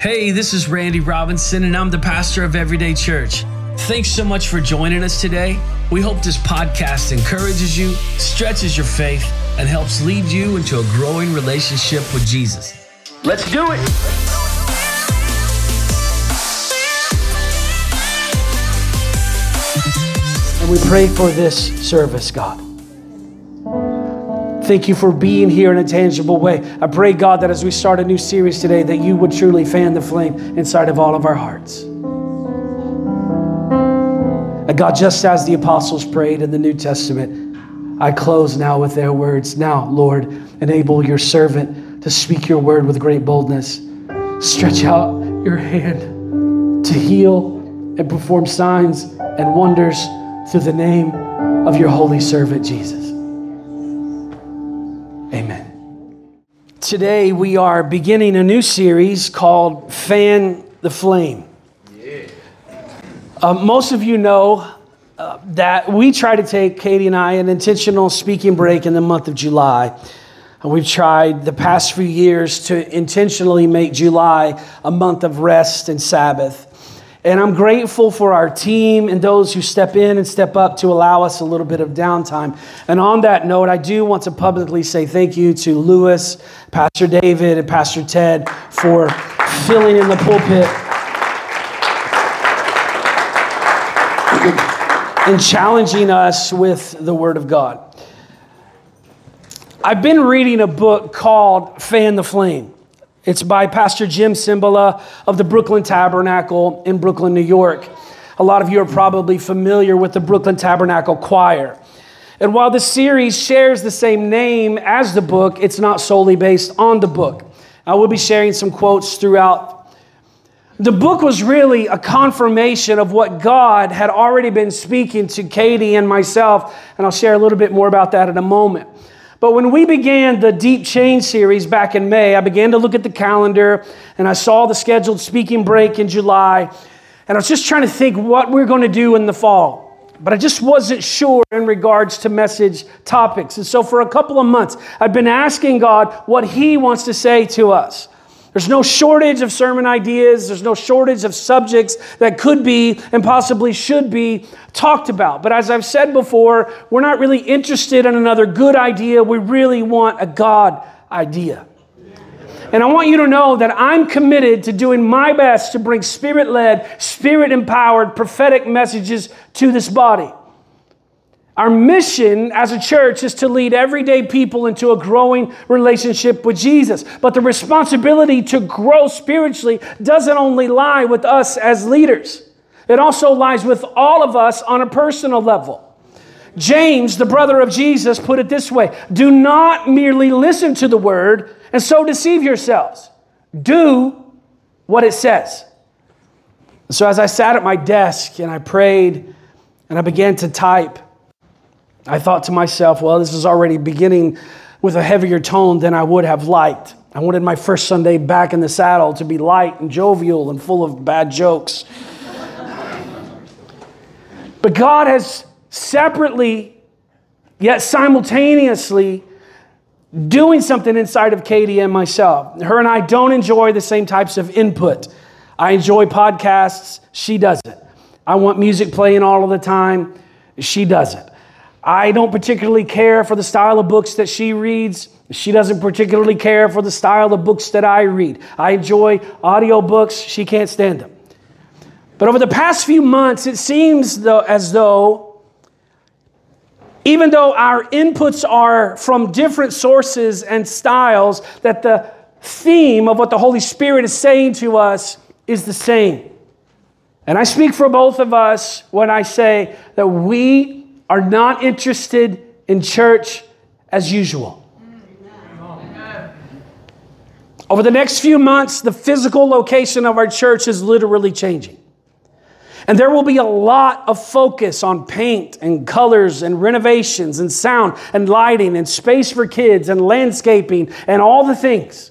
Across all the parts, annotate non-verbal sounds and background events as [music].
Hey, this is Randy Robinson, and I'm the pastor of Everyday Church. Thanks so much for joining us today. We hope this podcast encourages you, stretches your faith, and helps lead you into a growing relationship with Jesus. Let's do it! And we pray for this service, God. Thank you for being here in a tangible way. I pray, God, that as we start a new series today, that you would truly fan the flame inside of all of our hearts. And God, just as the apostles prayed in the New Testament, I close now with their words. Now, Lord, enable your servant to speak your word with great boldness. Stretch out your hand to heal and perform signs and wonders through the name of your holy servant, Jesus. Amen. Today we are beginning a new series called Fan the Flame. Uh, most of you know uh, that we try to take, Katie and I, an intentional speaking break in the month of July. And we've tried the past few years to intentionally make July a month of rest and Sabbath. And I'm grateful for our team and those who step in and step up to allow us a little bit of downtime. And on that note, I do want to publicly say thank you to Lewis, Pastor David, and Pastor Ted for filling in the pulpit and challenging us with the Word of God. I've been reading a book called Fan the Flame. It's by Pastor Jim Cymbala of the Brooklyn Tabernacle in Brooklyn, New York. A lot of you are probably familiar with the Brooklyn Tabernacle Choir. And while the series shares the same name as the book, it's not solely based on the book. I will be sharing some quotes throughout. The book was really a confirmation of what God had already been speaking to Katie and myself, and I'll share a little bit more about that in a moment. But when we began the Deep Change series back in May, I began to look at the calendar and I saw the scheduled speaking break in July. And I was just trying to think what we're going to do in the fall. But I just wasn't sure in regards to message topics. And so for a couple of months, I've been asking God what He wants to say to us. There's no shortage of sermon ideas. There's no shortage of subjects that could be and possibly should be talked about. But as I've said before, we're not really interested in another good idea. We really want a God idea. And I want you to know that I'm committed to doing my best to bring spirit led, spirit empowered prophetic messages to this body. Our mission as a church is to lead everyday people into a growing relationship with Jesus. But the responsibility to grow spiritually doesn't only lie with us as leaders, it also lies with all of us on a personal level. James, the brother of Jesus, put it this way Do not merely listen to the word and so deceive yourselves. Do what it says. So, as I sat at my desk and I prayed and I began to type, I thought to myself, well, this is already beginning with a heavier tone than I would have liked. I wanted my first Sunday back in the saddle to be light and jovial and full of bad jokes. but God has separately, yet simultaneously, doing something inside of Katie and myself. Her and I don't enjoy the same types of input. I enjoy podcasts, she doesn't. I want music playing all of the time, she doesn't. I don't particularly care for the style of books that she reads. She doesn't particularly care for the style of books that I read. I enjoy audio books. She can't stand them. But over the past few months, it seems though, as though, even though our inputs are from different sources and styles, that the theme of what the Holy Spirit is saying to us is the same. And I speak for both of us when I say that we are not interested in church as usual. Over the next few months, the physical location of our church is literally changing. And there will be a lot of focus on paint and colors and renovations and sound and lighting and space for kids and landscaping and all the things.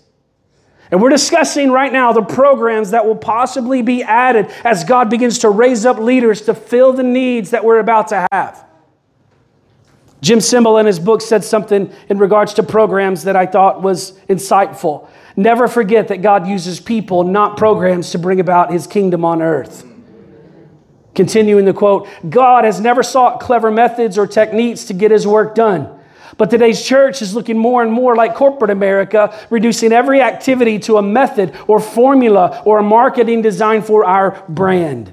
And we're discussing right now the programs that will possibly be added as God begins to raise up leaders to fill the needs that we're about to have. Jim Cymbala in his book said something in regards to programs that I thought was insightful. Never forget that God uses people, not programs, to bring about his kingdom on earth. Continuing the quote God has never sought clever methods or techniques to get his work done. But today's church is looking more and more like corporate America, reducing every activity to a method or formula or a marketing design for our brand.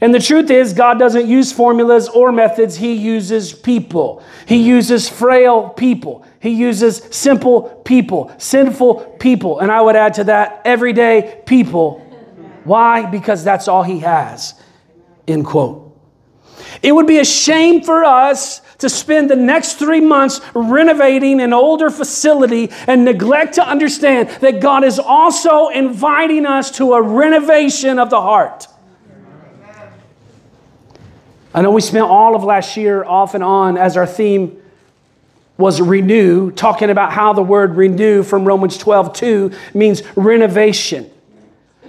And the truth is, God doesn't use formulas or methods, He uses people. He uses frail people. He uses simple people, sinful people. And I would add to that, everyday people. Why? Because that's all He has. End quote. It would be a shame for us to spend the next three months renovating an older facility and neglect to understand that God is also inviting us to a renovation of the heart. I know we spent all of last year off and on as our theme was renew, talking about how the word renew from Romans 12 2 means renovation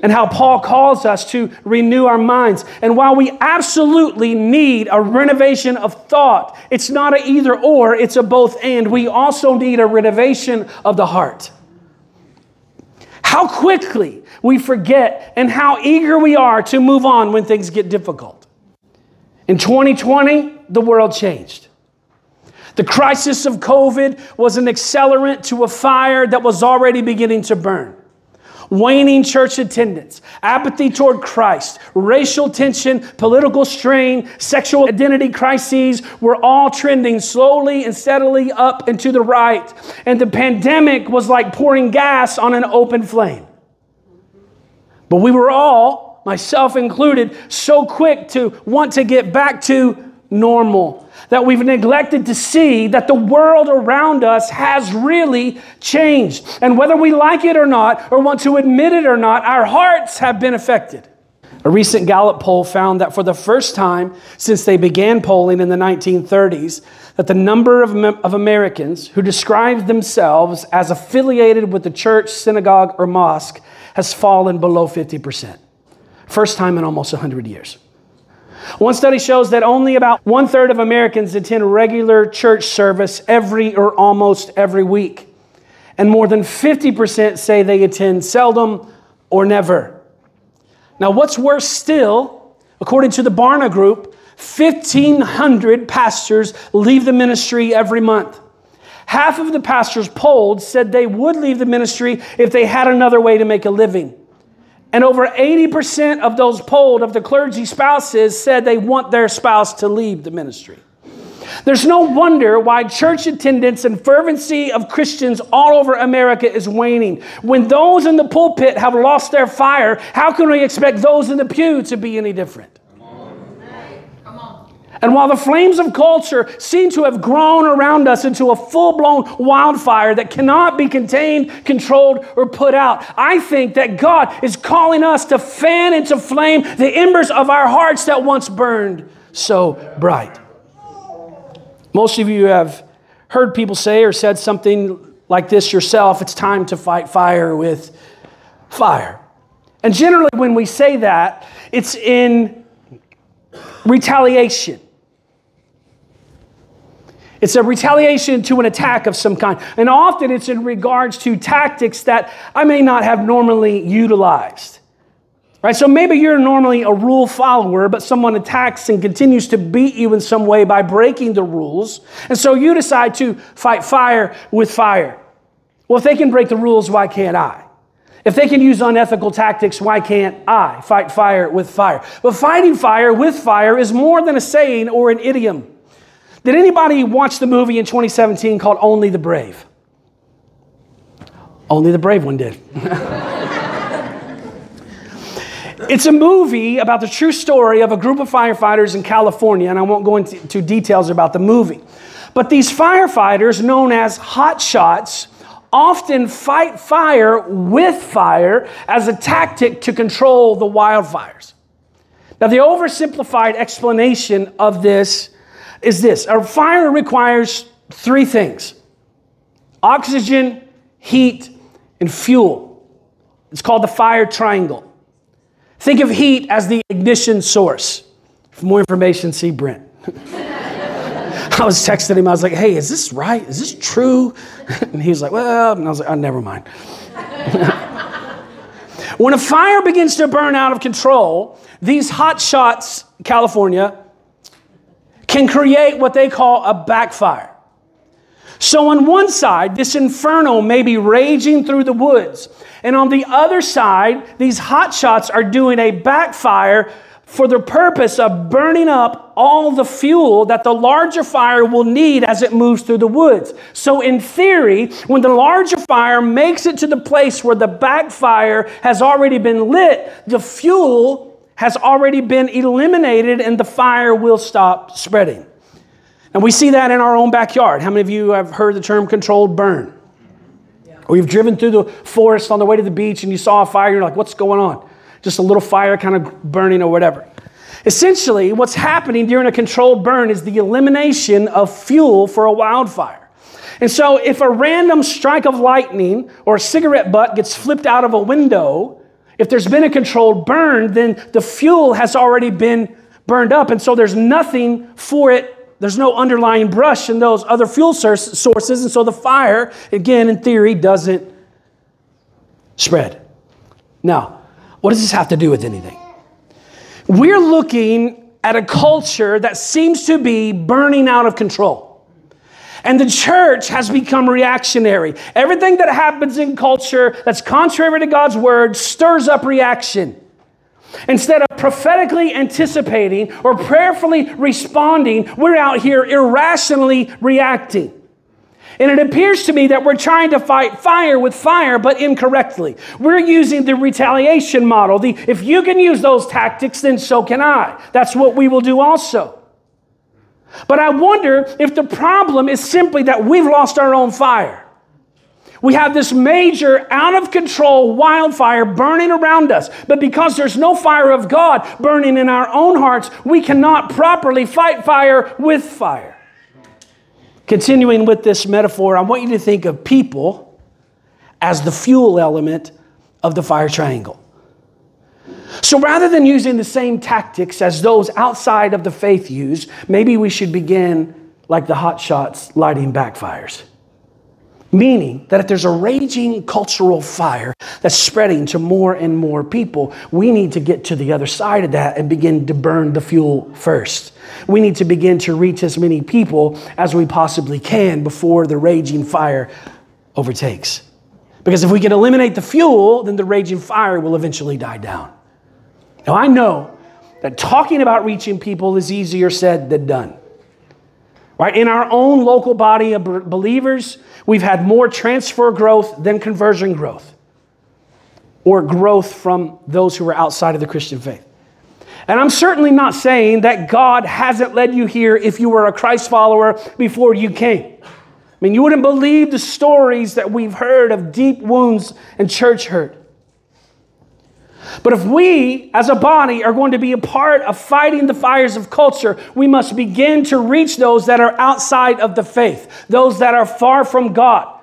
and how Paul calls us to renew our minds. And while we absolutely need a renovation of thought, it's not an either or, it's a both and. We also need a renovation of the heart. How quickly we forget and how eager we are to move on when things get difficult. In 2020, the world changed. The crisis of COVID was an accelerant to a fire that was already beginning to burn waning church attendance, apathy toward Christ, racial tension, political strain, sexual identity crises were all trending slowly and steadily up and to the right. And the pandemic was like pouring gas on an open flame. But we were all, myself included, so quick to want to get back to normal that we've neglected to see that the world around us has really changed. And whether we like it or not, or want to admit it or not, our hearts have been affected. A recent Gallup poll found that for the first time since they began polling in the 1930s, that the number of, of Americans who describe themselves as affiliated with the church, synagogue, or mosque has fallen below 50%. First time in almost 100 years. One study shows that only about one third of Americans attend regular church service every or almost every week. And more than 50% say they attend seldom or never. Now, what's worse still, according to the Barna Group, 1,500 pastors leave the ministry every month. Half of the pastors polled said they would leave the ministry if they had another way to make a living. And over 80% of those polled of the clergy spouses said they want their spouse to leave the ministry. There's no wonder why church attendance and fervency of Christians all over America is waning. When those in the pulpit have lost their fire, how can we expect those in the pew to be any different? And while the flames of culture seem to have grown around us into a full blown wildfire that cannot be contained, controlled, or put out, I think that God is calling us to fan into flame the embers of our hearts that once burned so bright. Most of you have heard people say or said something like this yourself it's time to fight fire with fire. And generally, when we say that, it's in retaliation it's a retaliation to an attack of some kind. And often it's in regards to tactics that I may not have normally utilized. Right? So maybe you're normally a rule follower, but someone attacks and continues to beat you in some way by breaking the rules. And so you decide to fight fire with fire. Well, if they can break the rules, why can't I? If they can use unethical tactics, why can't I fight fire with fire? But fighting fire with fire is more than a saying or an idiom. Did anybody watch the movie in 2017 called Only the Brave? Only the brave one did. [laughs] it's a movie about the true story of a group of firefighters in California, and I won't go into details about the movie. But these firefighters, known as hot shots, often fight fire with fire as a tactic to control the wildfires. Now, the oversimplified explanation of this is this a fire requires three things oxygen, heat, and fuel. It's called the fire triangle. Think of heat as the ignition source. For more information, see Brent. [laughs] I was texting him. I was like, "Hey, is this right? Is this true?" [laughs] And he was like, "Well," and I was like, "Oh, never mind." [laughs] when a fire begins to burn out of control, these hot shots, California, can create what they call a backfire. So, on one side, this inferno may be raging through the woods. And on the other side, these hot shots are doing a backfire for the purpose of burning up all the fuel that the larger fire will need as it moves through the woods. So, in theory, when the larger fire makes it to the place where the backfire has already been lit, the fuel has already been eliminated and the fire will stop spreading. And we see that in our own backyard. How many of you have heard the term controlled burn? Or you've driven through the forest on the way to the beach and you saw a fire, you're like, what's going on? just a little fire kind of burning or whatever. Essentially, what's happening during a controlled burn is the elimination of fuel for a wildfire. And so, if a random strike of lightning or a cigarette butt gets flipped out of a window, if there's been a controlled burn, then the fuel has already been burned up. And so, there's nothing for it. There's no underlying brush in those other fuel sources. And so, the fire, again, in theory, doesn't spread. Now, what does this have to do with anything? We're looking at a culture that seems to be burning out of control. And the church has become reactionary. Everything that happens in culture that's contrary to God's word stirs up reaction. Instead of prophetically anticipating or prayerfully responding, we're out here irrationally reacting. And it appears to me that we're trying to fight fire with fire, but incorrectly. We're using the retaliation model. The, if you can use those tactics, then so can I. That's what we will do also. But I wonder if the problem is simply that we've lost our own fire. We have this major, out of control wildfire burning around us. But because there's no fire of God burning in our own hearts, we cannot properly fight fire with fire. Continuing with this metaphor, I want you to think of people as the fuel element of the fire triangle. So rather than using the same tactics as those outside of the faith use, maybe we should begin like the hot shots lighting backfires. Meaning that if there's a raging cultural fire that's spreading to more and more people, we need to get to the other side of that and begin to burn the fuel first. We need to begin to reach as many people as we possibly can before the raging fire overtakes. Because if we can eliminate the fuel, then the raging fire will eventually die down. Now, I know that talking about reaching people is easier said than done. Right? In our own local body of believers, we've had more transfer growth than conversion growth or growth from those who are outside of the Christian faith. And I'm certainly not saying that God hasn't led you here if you were a Christ follower before you came. I mean, you wouldn't believe the stories that we've heard of deep wounds and church hurt. But if we, as a body, are going to be a part of fighting the fires of culture, we must begin to reach those that are outside of the faith, those that are far from God.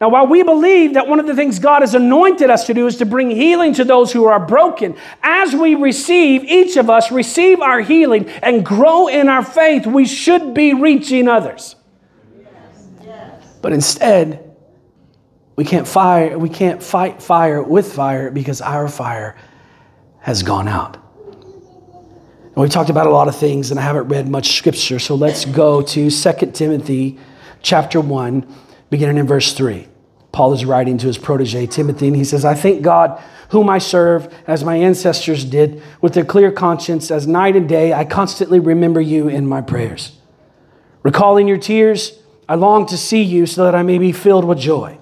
Now, while we believe that one of the things God has anointed us to do is to bring healing to those who are broken, as we receive, each of us receive our healing and grow in our faith, we should be reaching others. But instead, we can't fire, we can't fight fire with fire because our fire has gone out. And we talked about a lot of things, and I haven't read much scripture, so let's go to 2 Timothy chapter 1, beginning in verse 3. Paul is writing to his protege Timothy, and he says, I thank God, whom I serve, as my ancestors did, with a clear conscience, as night and day I constantly remember you in my prayers. Recalling your tears, I long to see you so that I may be filled with joy.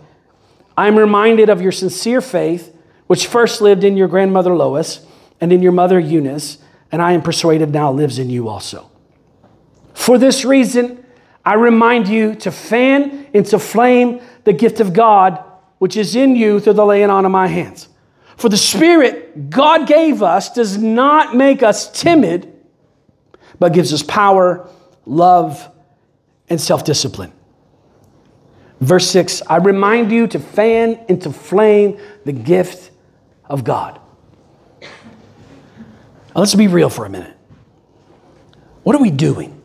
I am reminded of your sincere faith, which first lived in your grandmother Lois and in your mother Eunice, and I am persuaded now lives in you also. For this reason, I remind you to fan into flame the gift of God which is in you through the laying on of my hands. For the Spirit God gave us does not make us timid, but gives us power, love, and self discipline. Verse 6 I remind you to fan into flame the gift of God. Now, let's be real for a minute. What are we doing?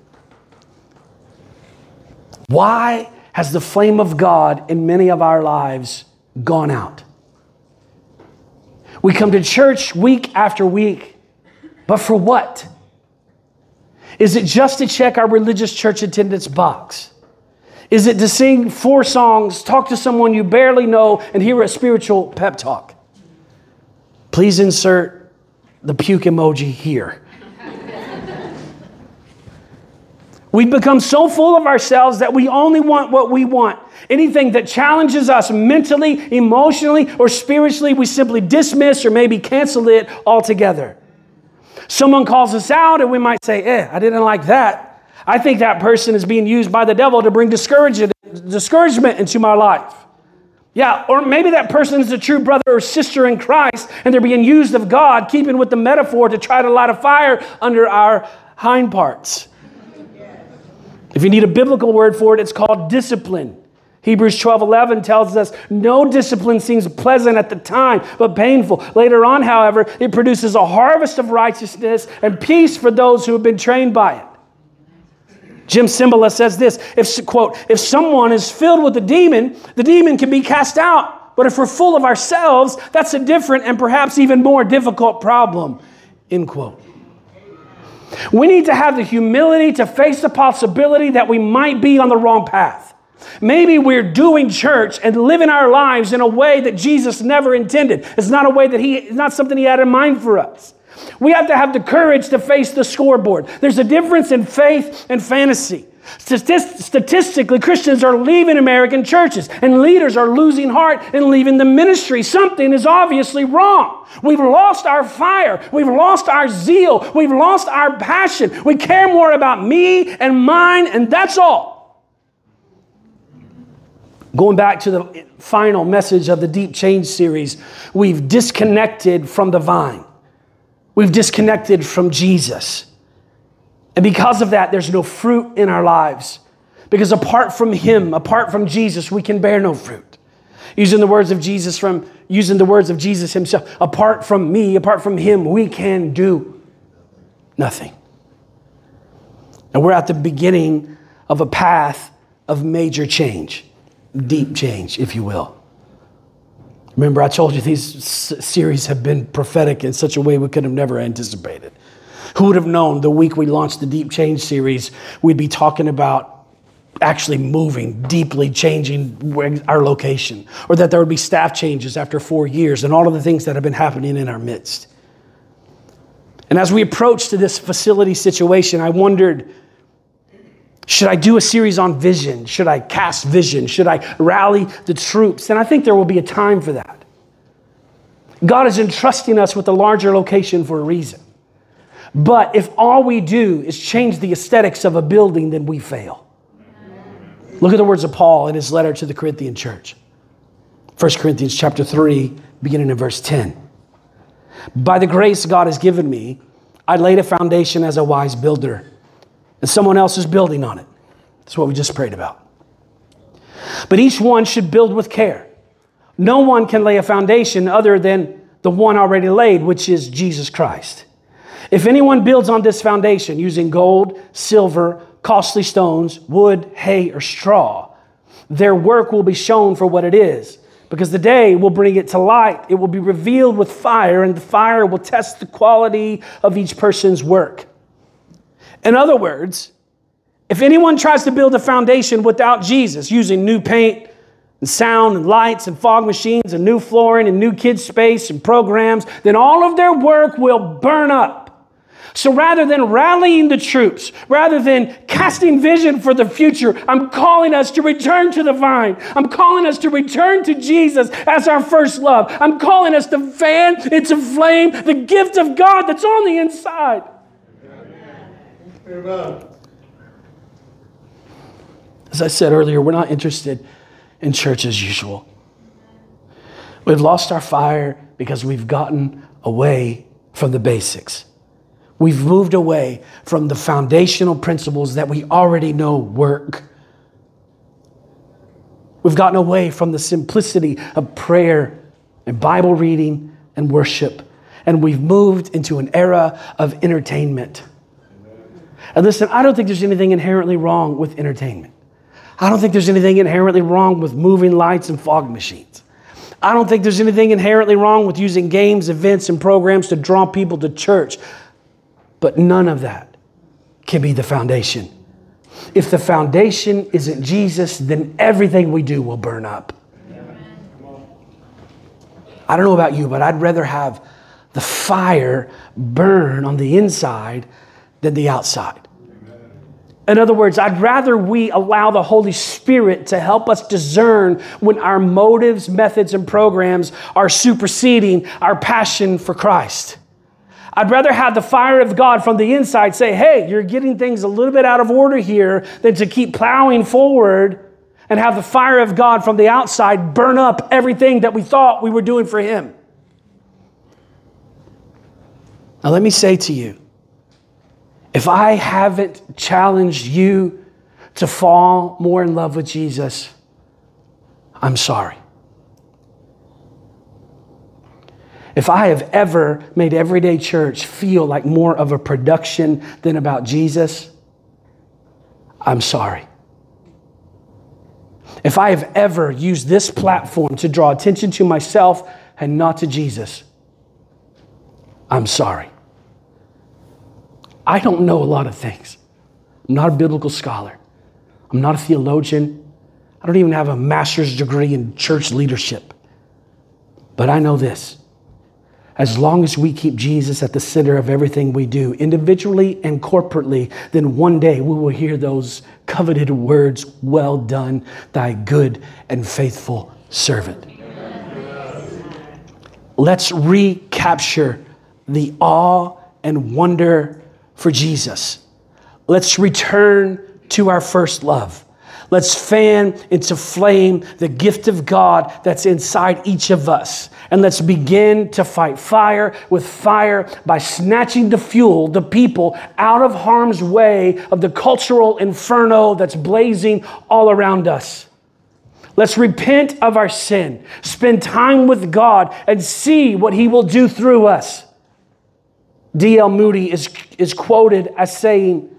Why has the flame of God in many of our lives gone out? We come to church week after week, but for what? Is it just to check our religious church attendance box? Is it to sing four songs, talk to someone you barely know, and hear a spiritual pep talk? Please insert the puke emoji here. We've become so full of ourselves that we only want what we want. Anything that challenges us mentally, emotionally, or spiritually, we simply dismiss or maybe cancel it altogether. Someone calls us out, and we might say, Eh, I didn't like that. I think that person is being used by the devil to bring discouragement into my life. Yeah, or maybe that person is a true brother or sister in Christ, and they're being used of God, keeping with the metaphor to try to light a fire under our hind parts. If you need a biblical word for it, it's called discipline. Hebrews 12 11 tells us no discipline seems pleasant at the time, but painful. Later on, however, it produces a harvest of righteousness and peace for those who have been trained by it. Jim Cymbala says this if, quote, if someone is filled with a demon, the demon can be cast out. But if we're full of ourselves, that's a different and perhaps even more difficult problem, end quote. We need to have the humility to face the possibility that we might be on the wrong path. Maybe we're doing church and living our lives in a way that Jesus never intended. It's not a way that he, it's not something he had in mind for us. We have to have the courage to face the scoreboard. There's a difference in faith and fantasy. Statistically, Christians are leaving American churches and leaders are losing heart and leaving the ministry. Something is obviously wrong. We've lost our fire. We've lost our zeal. We've lost our passion. We care more about me and mine, and that's all. Going back to the final message of the Deep Change series, we've disconnected from the vine. We've disconnected from Jesus. And because of that, there's no fruit in our lives. Because apart from Him, apart from Jesus, we can bear no fruit. Using the words of Jesus from using the words of Jesus Himself, apart from me, apart from Him, we can do nothing. And we're at the beginning of a path of major change, deep change, if you will. Remember, I told you these series have been prophetic in such a way we could have never anticipated. Who would have known the week we launched the Deep Change series, we'd be talking about actually moving, deeply changing our location, or that there would be staff changes after four years, and all of the things that have been happening in our midst. And as we approached to this facility situation, I wondered should I do a series on vision? Should I cast vision? Should I rally the troops? And I think there will be a time for that. God is entrusting us with a larger location for a reason. But if all we do is change the aesthetics of a building, then we fail. Look at the words of Paul in his letter to the Corinthian church. 1 Corinthians chapter 3, beginning in verse 10. By the grace God has given me, I laid a foundation as a wise builder, and someone else is building on it. That's what we just prayed about. But each one should build with care. No one can lay a foundation other than the one already laid, which is Jesus Christ. If anyone builds on this foundation using gold, silver, costly stones, wood, hay, or straw, their work will be shown for what it is, because the day will bring it to light. It will be revealed with fire, and the fire will test the quality of each person's work. In other words, if anyone tries to build a foundation without Jesus, using new paint, and sound and lights and fog machines and new flooring and new kids' space and programs, then all of their work will burn up. So rather than rallying the troops, rather than casting vision for the future, I'm calling us to return to the vine. I'm calling us to return to Jesus as our first love. I'm calling us to fan into flame the gift of God that's on the inside. As I said earlier, we're not interested in church as usual. We've lost our fire because we've gotten away from the basics. We've moved away from the foundational principles that we already know work. We've gotten away from the simplicity of prayer and Bible reading and worship, and we've moved into an era of entertainment. And listen, I don't think there's anything inherently wrong with entertainment. I don't think there's anything inherently wrong with moving lights and fog machines. I don't think there's anything inherently wrong with using games, events, and programs to draw people to church. But none of that can be the foundation. If the foundation isn't Jesus, then everything we do will burn up. I don't know about you, but I'd rather have the fire burn on the inside than the outside. In other words, I'd rather we allow the Holy Spirit to help us discern when our motives, methods, and programs are superseding our passion for Christ. I'd rather have the fire of God from the inside say, hey, you're getting things a little bit out of order here, than to keep plowing forward and have the fire of God from the outside burn up everything that we thought we were doing for Him. Now, let me say to you, if I haven't challenged you to fall more in love with Jesus, I'm sorry. If I have ever made everyday church feel like more of a production than about Jesus, I'm sorry. If I have ever used this platform to draw attention to myself and not to Jesus, I'm sorry. I don't know a lot of things. I'm not a biblical scholar. I'm not a theologian. I don't even have a master's degree in church leadership. But I know this as long as we keep Jesus at the center of everything we do, individually and corporately, then one day we will hear those coveted words Well done, thy good and faithful servant. Let's recapture the awe and wonder for Jesus. Let's return to our first love. Let's fan into flame the gift of God that's inside each of us. And let's begin to fight fire with fire by snatching the fuel, the people, out of harm's way of the cultural inferno that's blazing all around us. Let's repent of our sin, spend time with God, and see what He will do through us. D.L. Moody is, is quoted as saying,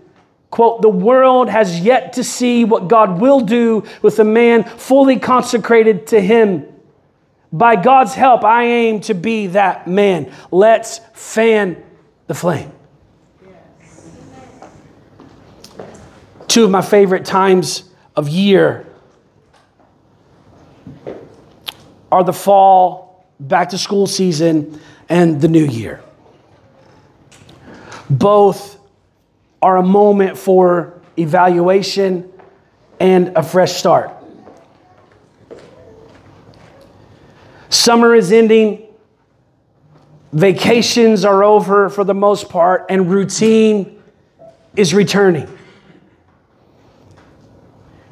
quote, the world has yet to see what God will do with a man fully consecrated to him. By God's help, I aim to be that man. Let's fan the flame. Two of my favorite times of year are the fall, back to school season, and the new year. Both are a moment for evaluation and a fresh start. Summer is ending, vacations are over for the most part, and routine is returning.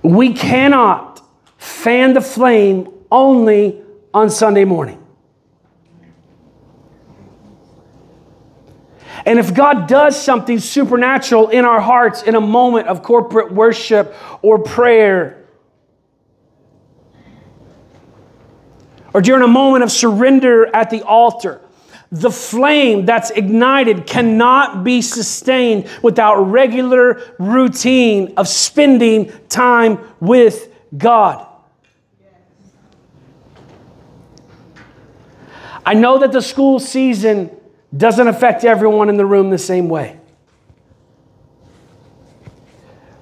We cannot fan the flame only on Sunday morning. And if God does something supernatural in our hearts in a moment of corporate worship or prayer, or during a moment of surrender at the altar, the flame that's ignited cannot be sustained without regular routine of spending time with God. I know that the school season doesn't affect everyone in the room the same way.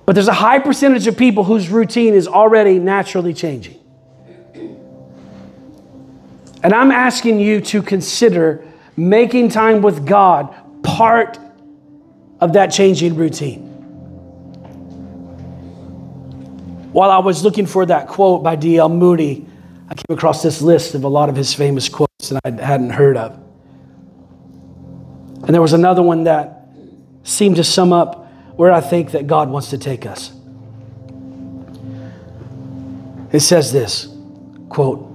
But there's a high percentage of people whose routine is already naturally changing. And I'm asking you to consider making time with God part of that changing routine. While I was looking for that quote by D.L. Moody, I came across this list of a lot of his famous quotes that I hadn't heard of. And there was another one that seemed to sum up where I think that God wants to take us. It says this quote,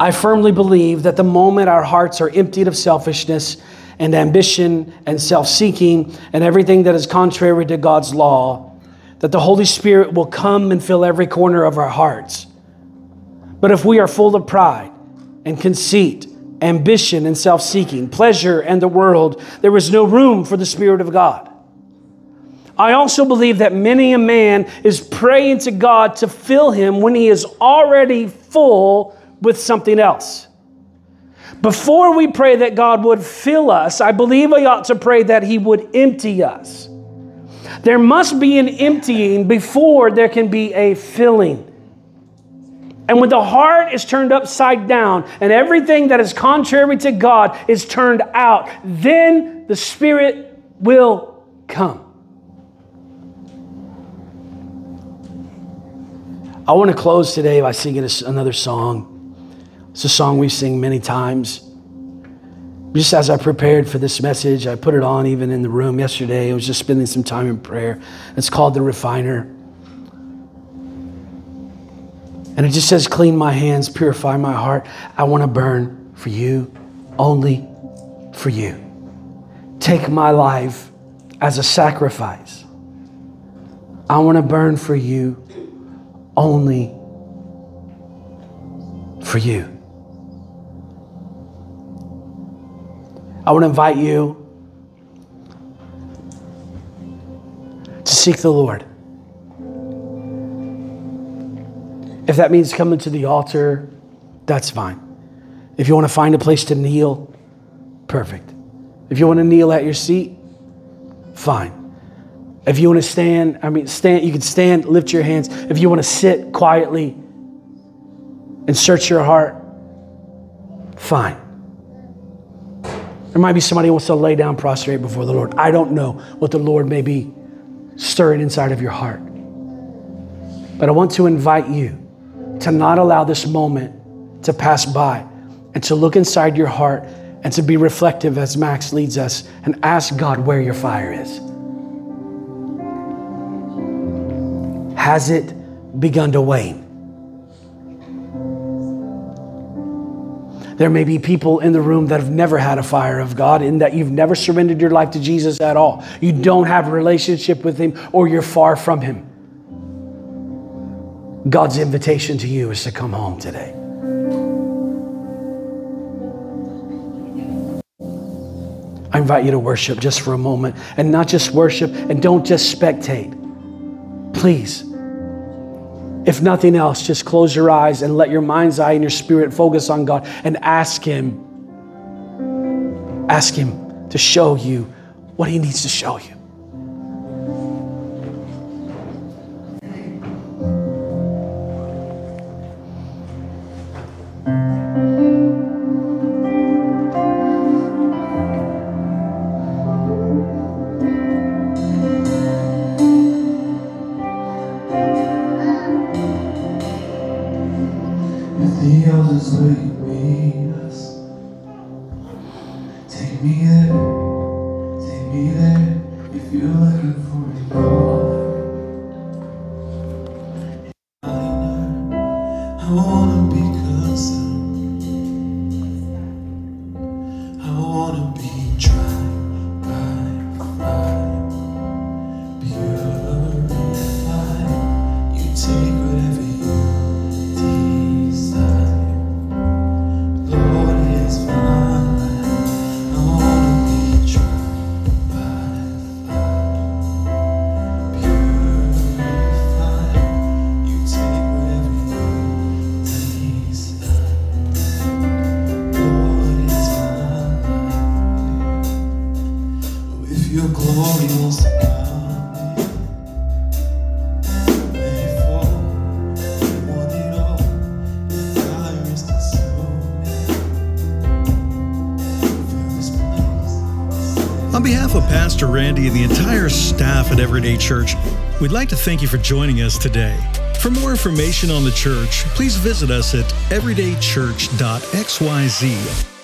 I firmly believe that the moment our hearts are emptied of selfishness and ambition and self seeking and everything that is contrary to God's law, that the Holy Spirit will come and fill every corner of our hearts. But if we are full of pride and conceit, ambition and self seeking, pleasure and the world, there is no room for the Spirit of God. I also believe that many a man is praying to God to fill him when he is already full with something else. Before we pray that God would fill us, I believe we ought to pray that he would empty us. There must be an emptying before there can be a filling. And when the heart is turned upside down and everything that is contrary to God is turned out, then the Spirit will come. I want to close today by singing another song. It's a song we sing many times. Just as I prepared for this message, I put it on even in the room yesterday. I was just spending some time in prayer. It's called The Refiner. And it just says, Clean my hands, purify my heart. I want to burn for you, only for you. Take my life as a sacrifice. I want to burn for you, only for you. I want to invite you to seek the Lord. If that means coming to the altar, that's fine. If you want to find a place to kneel, perfect. If you want to kneel at your seat, fine. If you want to stand, I mean, stand, you can stand, lift your hands. If you want to sit quietly and search your heart, fine. There might be somebody who wants to lay down prostrate before the Lord. I don't know what the Lord may be stirring inside of your heart. But I want to invite you to not allow this moment to pass by and to look inside your heart and to be reflective as Max leads us and ask God where your fire is. Has it begun to wane? There may be people in the room that have never had a fire of God in that you've never surrendered your life to Jesus at all. You don't have a relationship with Him or you're far from Him. God's invitation to you is to come home today. I invite you to worship just for a moment and not just worship and don't just spectate. Please if nothing else, just close your eyes and let your mind's eye and your spirit focus on God and ask Him. Ask Him to show you what He needs to show you. Entire staff at Everyday Church, we'd like to thank you for joining us today. For more information on the church, please visit us at everydaychurch.xyz